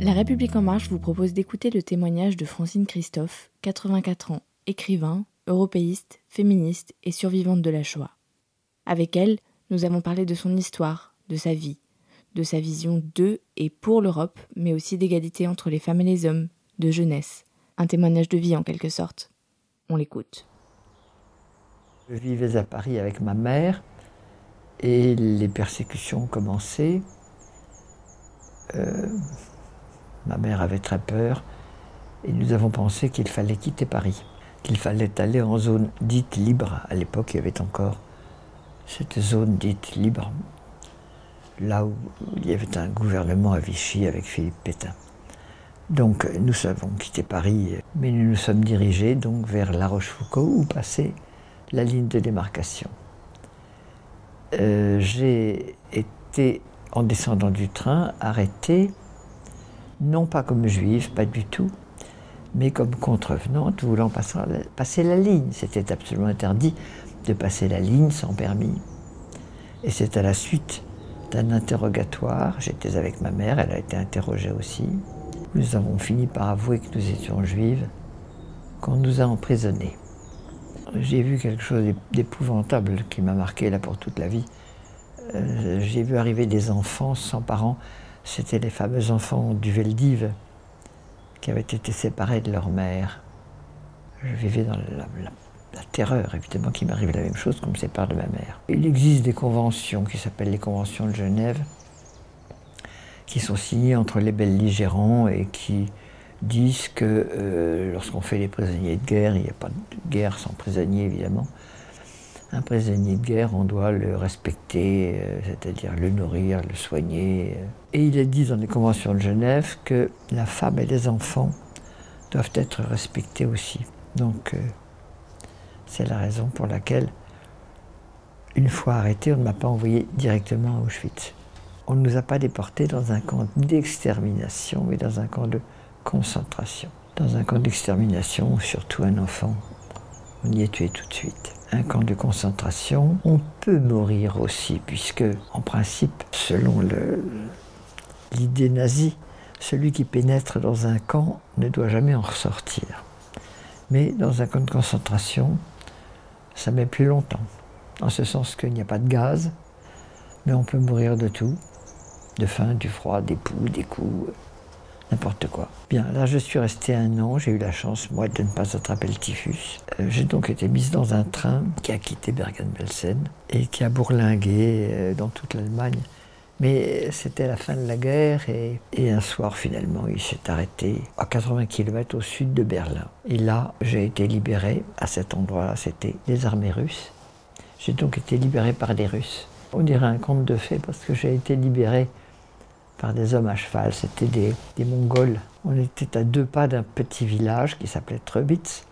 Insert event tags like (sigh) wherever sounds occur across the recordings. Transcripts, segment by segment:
La République en marche vous propose d'écouter le témoignage de Francine Christophe, 84 ans, écrivain, européiste, féministe et survivante de la Shoah. Avec elle, nous avons parlé de son histoire, de sa vie, de sa vision de et pour l'Europe, mais aussi d'égalité entre les femmes et les hommes, de jeunesse. Un témoignage de vie en quelque sorte. On l'écoute. Je vivais à Paris avec ma mère et les persécutions ont commencé. Euh, ma mère avait très peur et nous avons pensé qu'il fallait quitter Paris, qu'il fallait aller en zone dite libre. À l'époque, il y avait encore cette zone dite libre, là où il y avait un gouvernement à Vichy avec Philippe Pétain. Donc nous avons quitté Paris, mais nous nous sommes dirigés donc vers La Rochefoucauld où passait la ligne de démarcation. Euh, j'ai été, en descendant du train, arrêté, non pas comme juive, pas du tout, mais comme contrevenante voulant passer la, passer la ligne. C'était absolument interdit de passer la ligne sans permis. Et c'est à la suite d'un interrogatoire, j'étais avec ma mère, elle a été interrogée aussi, nous avons fini par avouer que nous étions juives, qu'on nous a emprisonnés. J'ai vu quelque chose d'épouvantable qui m'a marqué là pour toute la vie. Euh, j'ai vu arriver des enfants sans parents. C'était les fameux enfants du Veldiv qui avaient été séparés de leur mère. Je vivais dans la, la terreur, évidemment, qui m'arrive la même chose qu'on me sépare de ma mère. Il existe des conventions qui s'appellent les conventions de Genève, qui sont signées entre les belligérants et qui disent que euh, lorsqu'on fait les prisonniers de guerre, il n'y a pas de guerre sans prisonnier évidemment, un prisonnier de guerre, on doit le respecter, euh, c'est-à-dire le nourrir, le soigner. Et il est dit dans les conventions de Genève que la femme et les enfants doivent être respectés aussi. Donc, euh, c'est la raison pour laquelle, une fois arrêté, on ne m'a pas envoyé directement à Auschwitz. On ne nous a pas déportés dans un camp d'extermination, mais dans un camp de Dans un camp d'extermination, surtout un enfant, on y est tué tout de suite. Un camp de concentration, on peut mourir aussi, puisque, en principe, selon l'idée nazie, celui qui pénètre dans un camp ne doit jamais en ressortir. Mais dans un camp de concentration, ça met plus longtemps. En ce sens qu'il n'y a pas de gaz, mais on peut mourir de tout. De faim, du froid, des poux, des coups, n'importe quoi. Bien, là je suis resté un an, j'ai eu la chance, moi, de ne pas attraper le typhus. Euh, j'ai donc été mise dans un train qui a quitté Bergen-Belsen et qui a bourlingué euh, dans toute l'Allemagne. Mais c'était la fin de la guerre et, un soir finalement il s'est arrêté à 80 km au sud de Berlin. Et là j'ai été libéré à cet endroit-là, c'était les armées russes. J'ai donc été libéré par des Russes. On dirait un conte de fées parce que j'ai été libéré par des hommes à cheval, c'était des, Mongols. On était à deux pas d'un petit village qui s'appelait Trebitz,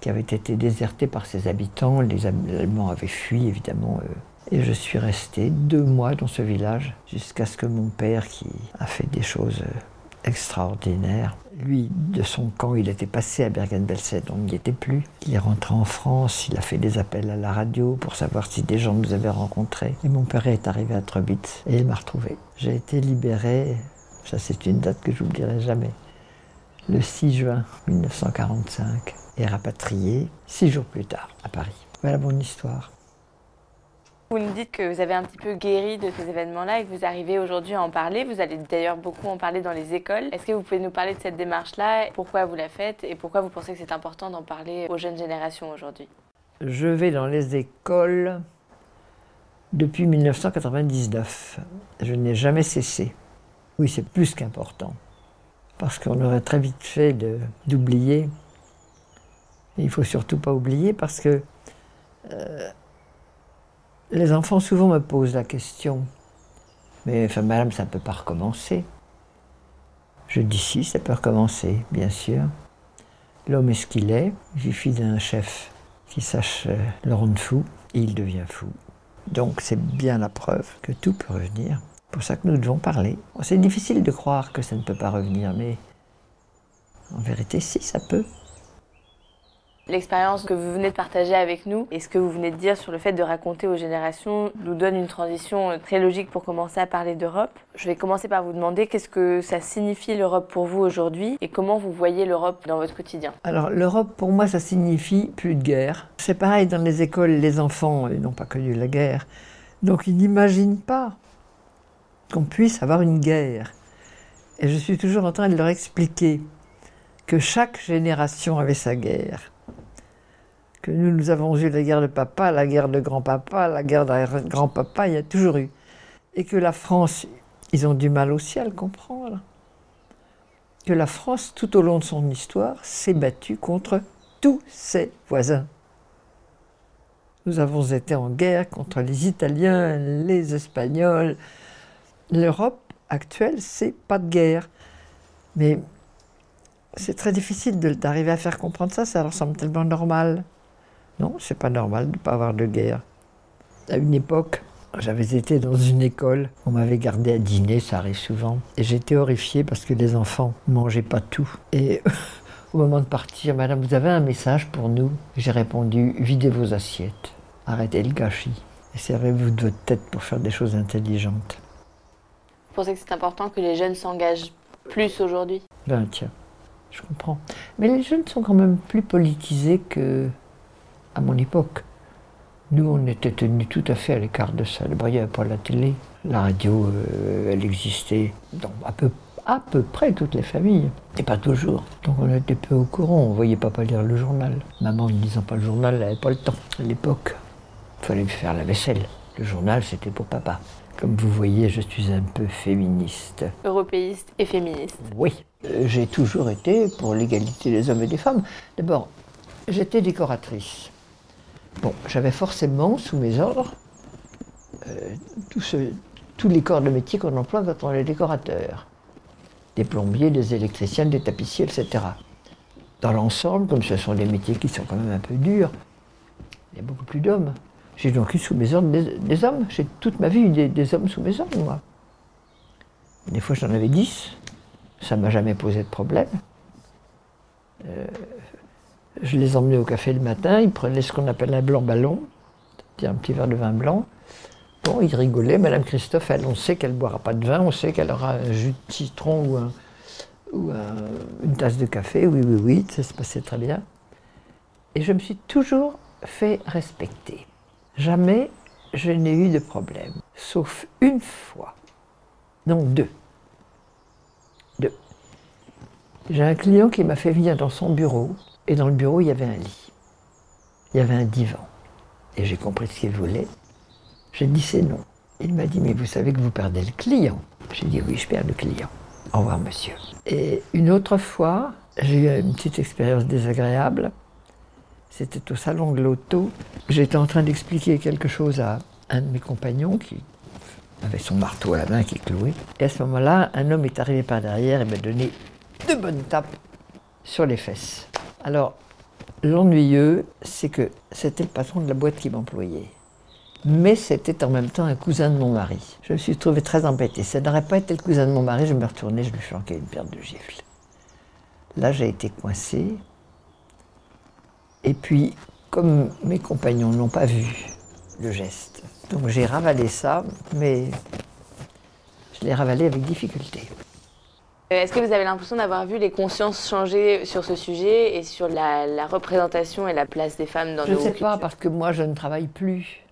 qui avait été déserté par ses habitants. Les Allemands avaient fui évidemment. Euh, et je suis resté deux mois dans ce village jusqu'à ce que mon père, qui a fait des choses extraordinaires, lui, de son camp, il était passé à Bergen-Belsen, on n'y était plus. Il est rentré en France, il a fait des appels à la radio pour savoir si des gens nous avaient rencontrés. Et mon père est arrivé à Trebitz et il m'a retrouvé. J'ai été libéré, ça c'est une date que j'oublierai jamais, le 6 juin 1945 et rapatrié six jours plus tard à Paris. Voilà mon histoire. Vous nous dites que vous avez un petit peu guéri de ces événements-là et que vous arrivez aujourd'hui à en parler. Vous allez d'ailleurs beaucoup en parler dans les écoles. Est-ce que vous pouvez nous parler de cette démarche-là, pourquoi vous la faites? Et pourquoi vous pensez que c'est important d'en parler aux jeunes générations aujourd'hui? Je vais dans les écoles depuis 1999. Je n'ai jamais cessé. Oui, c'est plus qu'important. Parce qu'on aurait très vite fait d'oublier. Il ne faut surtout pas oublier parce que... Euh, les enfants souvent me posent la question, mais enfin, madame, ça ne peut pas recommencer. Je dis si, ça peut recommencer, bien sûr. L'homme est ce qu'il est, il suffit d'un chef qui sache euh, le rendre fou, et il devient fou. Donc c'est bien la preuve que tout peut revenir. C'est pour ça que nous devons parler. C'est difficile de croire que ça ne peut pas revenir, mais en vérité, si, ça peut. L'expérience que vous venez de partager avec nous et ce que vous venez de dire sur le fait de raconter aux générations nous donne une transition euh, très logique pour commencer à parler d'Europe. Je vais commencer par vous demander qu'est-ce que ça signifie l'Europe pour vous aujourd'hui et comment vous voyez l'Europe dans votre quotidien. Alors l'Europe pour moi ça signifie plus de guerre. C'est pareil dans les écoles, les enfants n'ont pas connu la guerre. Donc ils n'imaginent pas qu'on puisse avoir une guerre. Et je suis toujours en train de leur expliquer que chaque génération avait sa guerre que nous, nous avons eu la guerre de papa, la guerre de grand-papa, la guerre de grand-papa, il y a toujours eu. Et que la France, ils ont du mal aussi à le comprendre. Que la France, tout au long de son histoire, s'est battue contre tous ses voisins. Nous avons été en guerre contre les Italiens, les Espagnols. L'Europe actuelle, c'est pas de guerre. Mais c'est très difficile d'arriver à faire comprendre ça, ça leur semble tellement normal. Non, c'est pas normal de ne pas avoir de guerre. À une époque, j'avais été dans une école, on m'avait gardé à dîner, ça arrive souvent, et j'étais horrifié parce que les enfants ne mangeaient pas tout. Et (laughs) au moment de partir, Madame, vous avez un message pour nous? J'ai répondu Videz vos assiettes, arrêtez le gâchis, et servez-vous de votre tête pour faire des choses intelligentes. Vous pensez que c'est important que les jeunes s'engagent plus aujourd'hui? Ben tiens, je comprends. Mais les jeunes sont quand même plus politisés que à mon époque. Nous, on était tenus tout à fait à l'écart de ça. Il n'y avait pas la télé. La radio, euh, elle existait dans à peu, à peu près toutes les familles. Et pas toujours. Donc on était peu au courant. On voyait papa lire le journal. Maman, ne lisant pas le journal, elle n'avait pas le temps. À l'époque, il fallait faire la vaisselle. Le journal, c'était pour papa. Comme vous voyez, je suis un peu féministe. Européiste et féministe. Oui. Euh, j'ai toujours été pour l'égalité des hommes et des femmes. D'abord, j'étais décoratrice. Bon, j'avais forcément sous mes ordres euh, tous les corps de métier qu'on emploie quand on est décorateur. Des plombiers, des électriciens, des tapissiers, etc. Dans l'ensemble, comme ce sont des métiers qui sont quand même un peu durs, il y a beaucoup plus d'hommes. J'ai donc eu sous mes ordres des, hommes. J'ai toute ma vie eu des, hommes sous mes ordres, moi. Des fois, j'en avais dix. Ça ne m'a jamais posé de problème. Euh, je les emmenais au café le matin, ils prenaient ce qu'on appelle un blanc ballon, un petit verre de vin blanc. Bon, ils rigolaient. Madame Christophe, on sait qu'elle ne boira pas de vin, on sait qu'elle aura un jus de citron ou, une tasse de café. Oui, oui, oui, ça se passait très bien. Et je me suis toujours fait respecter. Jamais je n'ai eu de problème, sauf une fois. Non, deux. Deux. J'ai un client qui m'a fait venir dans son bureau et dans le bureau, il y avait un lit. Il y avait un divan. Et j'ai compris ce qu'il voulait. J'ai dit c'est non. Il m'a dit mais vous savez que vous perdez le client. J'ai dit oui, je perds le client. Au revoir monsieur. Et une autre fois, j'ai eu une petite expérience désagréable. C'était au salon de l'auto. J'étais en train d'expliquer quelque chose à un de mes compagnons qui avait son marteau à la main qui clouait. Et à ce moment-là, un homme est arrivé par derrière et m'a donné deux bonnes tapes sur les fesses. Alors, l'ennuyeux, c'est que c'était le patron de la boîte qui m'employait. Mais c'était en même temps un cousin de mon mari. Je me suis trouvé très embêtée. Ça n'aurait pas été le cousin de mon mari, je me retournais, je lui flanquais une paire de gifles. Là, j'ai été coincée. Et puis, comme mes compagnons n'ont pas vu le geste, donc j'ai ravalé ça, mais je l'ai ravalé avec difficulté. Euh, est-ce que vous avez l'impression d'avoir vu les consciences changer sur ce sujet et sur la, représentation et la place des femmes dans je nos Je ne sais pas, parce que moi, je ne travaille plus.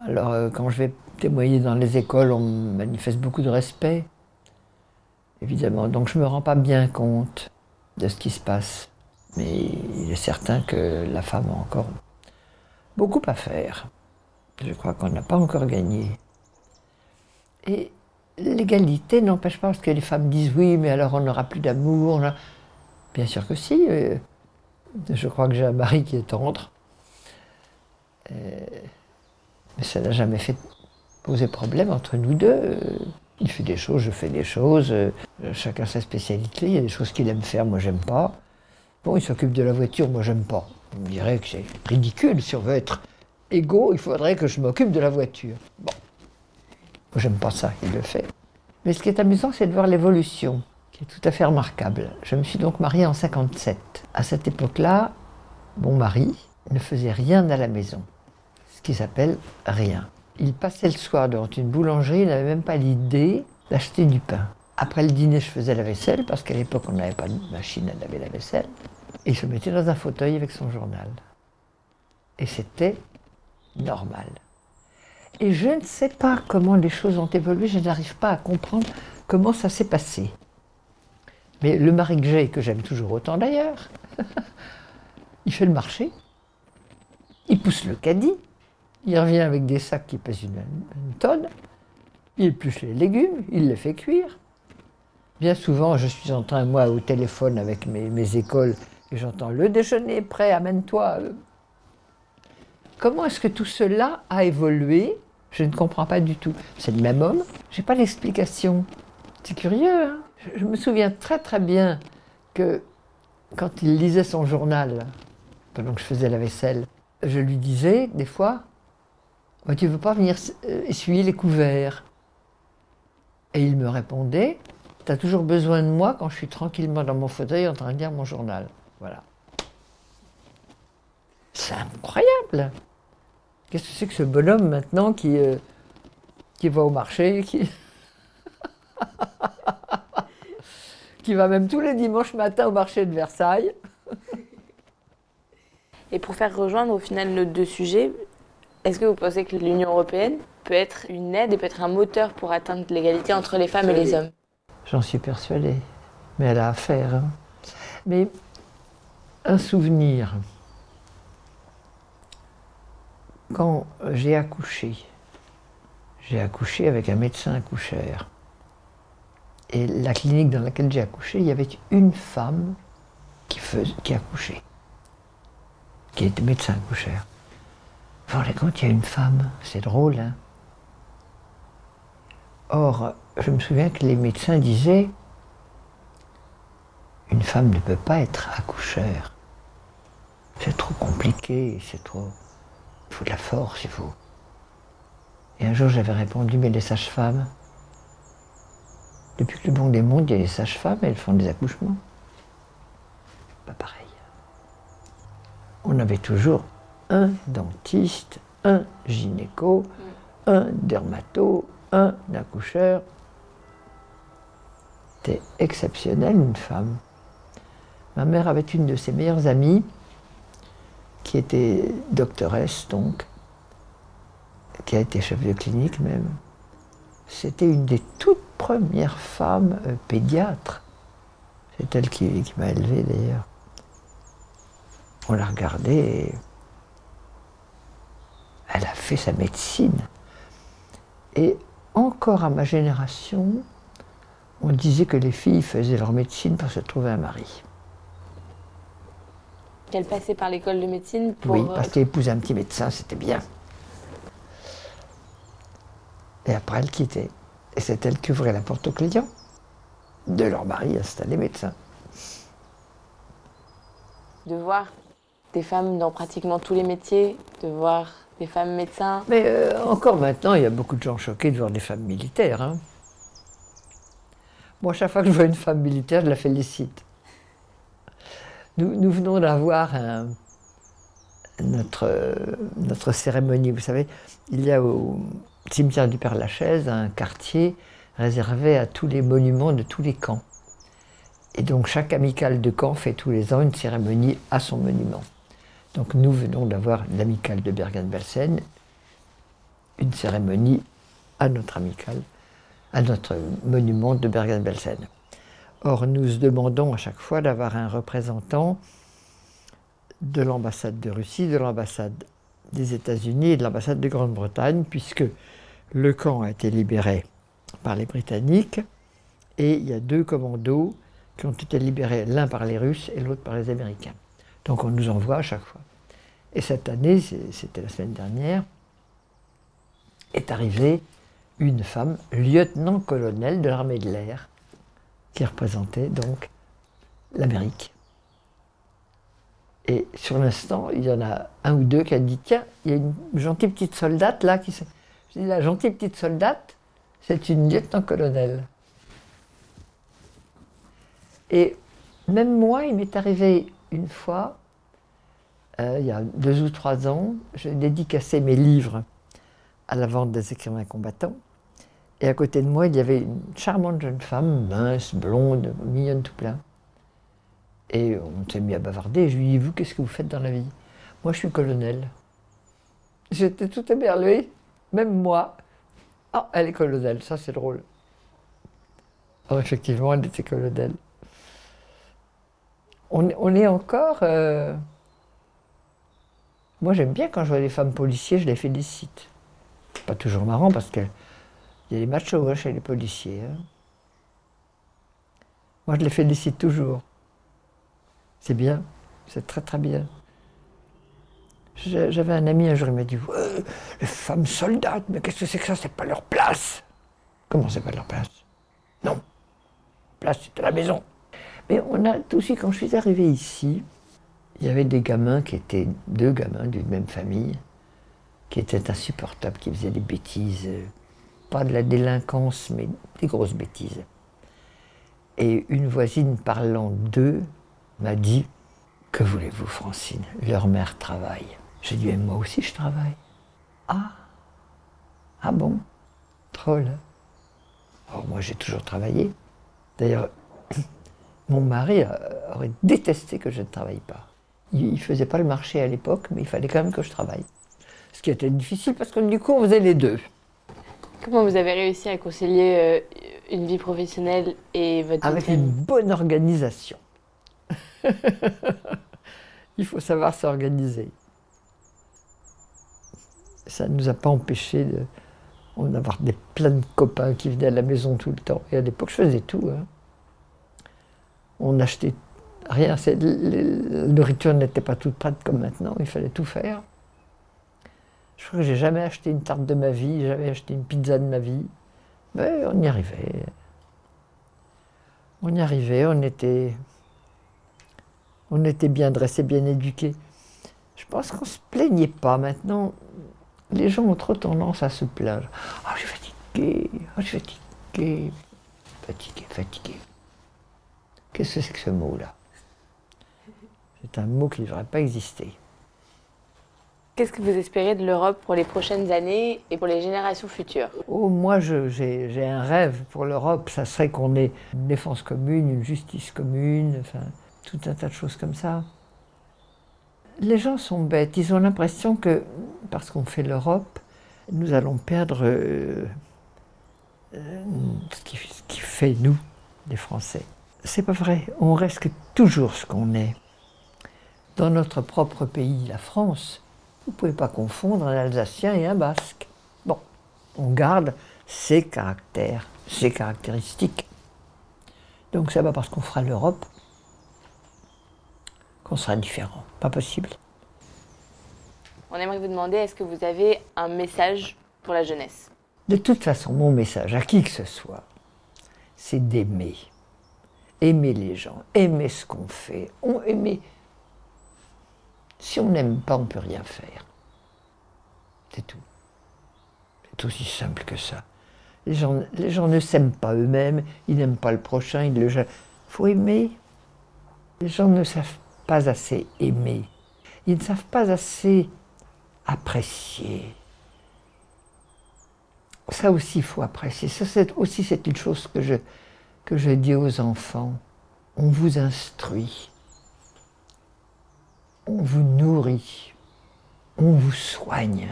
Alors, euh, quand je vais témoigner dans les écoles, on manifeste beaucoup de respect, évidemment. Donc, je ne me rends pas bien compte de ce qui se passe. Mais il est certain que la femme a encore beaucoup à faire. Je crois qu'on n'a pas encore gagné. Et l'égalité n'empêche pas, parce que les femmes disent oui, mais alors on n'aura plus d'amour. Bien sûr que si. Euh, je crois que j'ai un mari qui est tendre. Euh, mais ça n'a jamais fait poser problème entre nous deux. Il fait des choses, je fais des choses. Euh, chacun sa spécialité. Il y a des choses qu'il aime faire, moi j'aime pas. Bon, il s'occupe de la voiture, moi j'aime pas. On me que c'est ridicule. Si on veut être égaux, il faudrait que je m'occupe de la voiture. J'aime pas ça, il le fait. Mais ce qui est amusant, c'est de voir l'évolution qui est tout à fait remarquable. Je me suis donc mariée en 57. À cette époque-là, mon mari ne faisait rien à la maison, ce qui s'appelle rien. Il passait le soir devant une boulangerie, il n'avait même pas l'idée d'acheter du pain. Après le dîner, je faisais la vaisselle, parce qu'à l'époque, on n'avait pas de machine à laver la vaisselle. Et il se mettait dans un fauteuil avec son journal. Et c'était normal. Et je ne sais pas comment les choses ont évolué, je n'arrive pas à comprendre comment ça s'est passé. Mais le mari que j'ai, que j'aime toujours autant d'ailleurs, (laughs) il fait le marché, il pousse le caddie, il revient avec des sacs qui pèsent une, tonne, il épluche les légumes, il les fait cuire. Bien souvent, je suis en train, moi, au téléphone avec mes, écoles, et j'entends le déjeuner prêt, amène-toi. Comment est-ce que tout cela a évolué? Je ne comprends pas du tout. C'est le même homme, je n'ai pas l'explication. C'est curieux, hein? Je me souviens très très bien que quand il lisait son journal, pendant que je faisais la vaisselle, je lui disais des fois Tu Tu veux pas venir euh, essuyer les couverts? Et il me répondait Tu as toujours besoin de moi quand je suis tranquillement dans mon fauteuil en train de lire mon journal. Voilà. C'est incroyable Qu'est-ce que c'est que ce bonhomme maintenant qui, euh, qui va au marché, qui... (laughs) qui va même tous les dimanches matin au marché de Versailles? Et pour faire rejoindre au final nos deux sujets, est-ce que vous pensez que l'Union européenne peut être une aide et peut être un moteur pour atteindre l'égalité entre les femmes et les hommes? J'en suis persuadée. Mais elle a à faire. Hein. Mais un souvenir quand j'ai accouché, j'ai accouché avec un médecin accoucheur. Et la clinique dans laquelle j'ai accouché, il y avait une femme qui, accouchait, qui était médecin accoucheur. Vous vous rendez compte, il y a une femme, c'est drôle, hein Or, je me souviens que les médecins disaient, une femme ne peut pas être accoucheur. C'est trop compliqué, c'est trop... De la force, il faut. Et un jour, j'avais répondu, mais les sages-femmes, depuis que le monde est monde, il y a les sages-femmes, elles font des accouchements. Pas pareil. On avait toujours un dentiste, un gynéco, un dermato, un accoucheur. C'était exceptionnel, une femme. Ma mère avait une de ses meilleures amies qui était doctoresse donc, qui a été chef de clinique même. C'était une des toutes premières femmes euh, pédiatres. C'est elle qui, m'a élevé d'ailleurs. On l'a regardée et elle a fait sa médecine. Et encore à ma génération, on disait que les filles faisaient leur médecine pour se trouver un mari. Qu'elle passait par l'école de médecine pour... Oui, parce qu'elle épousait un petit médecin, c'était bien. Et après, elle quittait. Et c'est elle qui ouvrait la porte aux clients de leur mari installé médecin. De voir des femmes dans pratiquement tous les métiers, de voir des femmes médecins. Mais euh, encore maintenant, il y a beaucoup de gens choqués de voir des femmes militaires. Hein. Moi, chaque fois que je vois une femme militaire, je la félicite. Nous, venons d'avoir notre, notre cérémonie. Vous savez, il y a au cimetière du Père-Lachaise un quartier réservé à tous les monuments de tous les camps. Et donc chaque amicale de camp fait tous les ans une cérémonie à son monument. Donc nous venons d'avoir l'amicale de Bergen-Belsen, une cérémonie à notre amicale, à notre monument de Bergen-Belsen. Or, nous demandons à chaque fois d'avoir un représentant de l'ambassade de Russie, de l'ambassade des États-Unis et de l'ambassade de Grande-Bretagne, puisque le camp a été libéré par les Britanniques et il y a deux commandos qui ont été libérés, l'un par les Russes et l'autre par les Américains. Donc on nous envoie à chaque fois. Et cette année, c'était la semaine dernière, est arrivée une femme, lieutenant-colonel de l'armée de l'air, qui représentait donc l'Amérique. Et sur l'instant, il y en a un ou deux qui a dit Tiens, il y a une gentille petite soldate là qui s'est. Je dis La gentille petite soldate, c'est une lieutenant-colonel. Et même moi, il m'est arrivé une fois, euh, il y a deux ou trois ans, je dédicassais mes livres à la vente des écrivains combattants. Et à côté de moi, il y avait une charmante jeune femme, mince, blonde, mignonne tout plein. Et on s'est mis à bavarder. Je lui ai dit Vous, qu'est-ce que vous faites dans la vie? Moi, je suis colonel. J'étais tout émerveillée, même moi. Ah, elle est colonel, ça c'est drôle. Oh, effectivement, elle était colonel. On, est encore. euh, Moi, j'aime bien quand je vois les femmes policiers, je les félicite. Pas toujours marrant parce qu'il y a des machos hein, chez les policiers. hein. Moi, je les félicite toujours. C'est bien, c'est très très bien. J'avais un ami un jour, il m'a dit Les femmes soldates, mais qu'est-ce que c'est que ça? C'est pas leur place Comment c'est pas leur place? Non. Place, c'est à la maison. Mais on a aussi, quand je suis arrivé ici, il y avait des gamins qui étaient deux gamins d'une même famille, qui étaient insupportables, qui faisaient des bêtises, euh, pas de la délinquance, mais des grosses bêtises. Et une voisine parlant d'eux m'a dit Que voulez-vous, Francine? Leur mère travaille. J'ai dit moi aussi, je travaille. Ah Ah bon? Hein Alors, moi, j'ai toujours travaillé. D'ailleurs, (clears throat) mon mari aurait détesté que je ne travaille pas. Il ne faisait pas le marché à l'époque, mais il fallait quand même que je travaille. Ce qui était difficile parce que du coup, on faisait les deux. Comment vous avez réussi à concilier euh, une vie professionnelle et votre Avec une bonne organisation. (laughs) Il faut savoir s'organiser. Ça ne nous a pas empêché de, d'avoir des, plein de copains qui venaient à la maison tout le temps. Et à l'époque, je faisais tout. hein. On n'achetait rien. La nourriture n'était pas toute prête comme maintenant. Il fallait tout faire. Je crois que j'ai jamais acheté une tarte de ma vie, jamais acheté une pizza de ma vie. Mais on y arrivait. On y arrivait, on était, on était bien dressés, bien éduqués. Je pense qu'on ne se plaignait pas. Maintenant, les gens ont trop tendance à se plaindre. Ah, je suis fatigué, ah, je suis fatigué. Fatigué, fatigué. Qu'est-ce que c'est que ce mot-là? C'est un mot qui ne devrait pas exister. Qu'est-ce que vous espérez de l'Europe pour les prochaines années et pour les générations futures? Oh, moi, j'ai un rêve pour l'Europe. Ça serait qu'on ait une défense commune, une justice commune, enfin, tout un tas de choses comme ça. Les gens sont bêtes. Ils ont l'impression que, parce qu'on fait l'Europe, nous allons perdre euh, euh, ce, qui, ce qui fait nous, les Français. C'est pas vrai. On reste toujours ce qu'on est. Dans notre propre pays, la France, vous ne pouvez pas confondre un Alsacien et un Basque. Bon, on garde ses caractères, ses caractéristiques. Donc c'est pas parce qu'on fera l'Europe qu'on sera différent. Pas possible. On aimerait vous demander, est-ce que vous avez un message pour la jeunesse? De toute façon, mon message à qui que ce soit, c'est d'aimer. Aimer les gens, aimer ce qu'on fait, aimer. Si on n'aime pas, on ne peut rien faire. C'est tout. C'est aussi simple que ça. Les gens, ne s'aiment pas eux-mêmes, ils n'aiment pas le prochain, ils le Il faut aimer. Les gens ne savent pas assez aimer. Ils ne savent pas assez apprécier. Ça aussi, il faut apprécier. Ça aussi, c'est une chose que je dis aux enfants. On vous instruit. On vous nourrit. On vous soigne.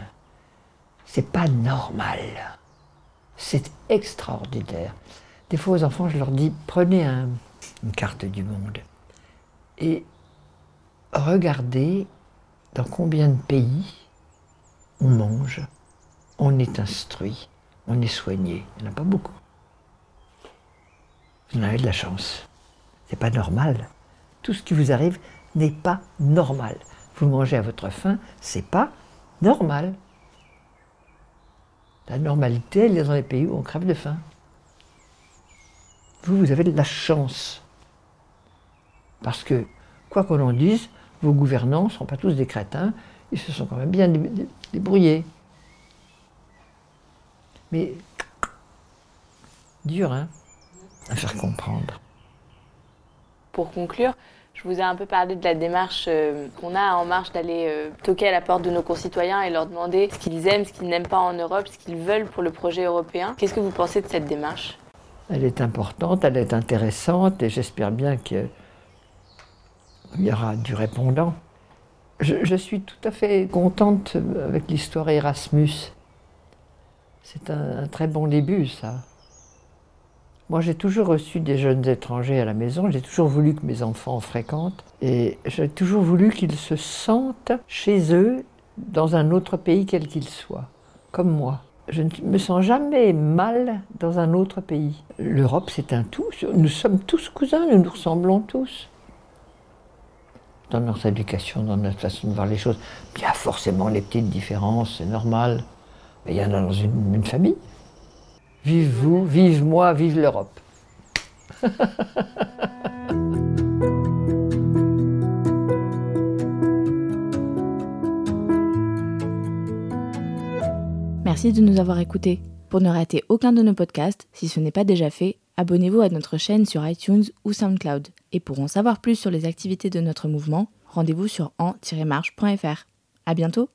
C'est pas normal. C'est extraordinaire. Des fois aux enfants, je leur dis, prenez un- une carte du monde et regardez dans combien de pays on mange, on est instruit, on est soigné. Il n'y en a pas beaucoup. Vous en avez de la chance. C'est pas normal. Tout ce qui vous arrive n'est pas normal. Vous mangez à votre faim, c'est pas normal. La normalité, elle est dans les pays où on crève de faim. Vous, vous avez de la chance. Parce que, quoi qu'on en dise, vos gouvernants ne sont pas tous des crétins, ils se sont quand même bien dé- dé- débrouillés. Mais, dur, hein, à faire comprendre. Pour conclure, je vous ai un peu parlé de la démarche euh, qu'on a en marche d'aller euh, toquer à la porte de nos concitoyens et leur demander ce qu'ils aiment, ce qu'ils n'aiment pas en Europe, ce qu'ils veulent pour le projet européen. Qu'est-ce que vous pensez de cette démarche? Elle est importante, elle est intéressante et j'espère bien qu'il y aura du répondant. Je, suis tout à fait contente avec l'histoire Erasmus. C'est un très bon début, ça. Moi, j'ai toujours reçu des jeunes étrangers à la maison. J'ai toujours voulu que mes enfants fréquentent. Et j'ai toujours voulu qu'ils se sentent chez eux dans un autre pays quel qu'il soit, comme moi. Je ne me sens jamais mal dans un autre pays. L'Europe, c'est un tout. Nous sommes tous cousins, nous nous ressemblons tous. Dans notre éducation, dans notre façon de voir les choses. Il y a forcément les petites différences, c'est normal. Mais il y en a dans une, une famille. Vive vous, vive moi, vive l'Europe. (laughs) Merci de nous avoir écoutés. Pour ne rater aucun de nos podcasts, si ce n'est pas déjà fait, abonnez-vous à notre chaîne sur iTunes ou SoundCloud. Et pour en savoir plus sur les activités de notre mouvement, rendez-vous sur en-marche.fr. À bientôt!